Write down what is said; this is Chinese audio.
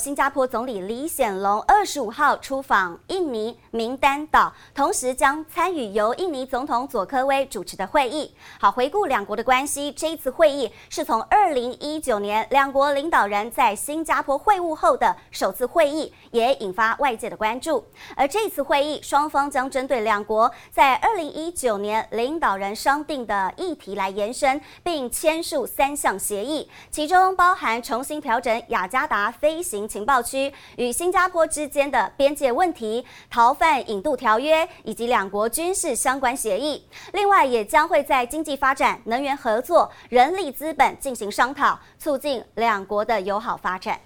新加坡总理李显龙二十五号出访印尼名丹岛，同时将参与由印尼总统佐科威主持的会议。好，回顾两国的关系，这一次会议是从二零一九年两国领导人在新加坡会晤后的首次会议，也引发外界的关注。而这次会议，双方将针对两国在二零一九年领导人商定的议题来延伸，并签署三项协议，其中包含重新调整雅加达飞行。情报区与新加坡之间的边界问题、逃犯引渡条约以及两国军事相关协议，另外也将会在经济发展、能源合作、人力资本进行商讨，促进两国的友好发展。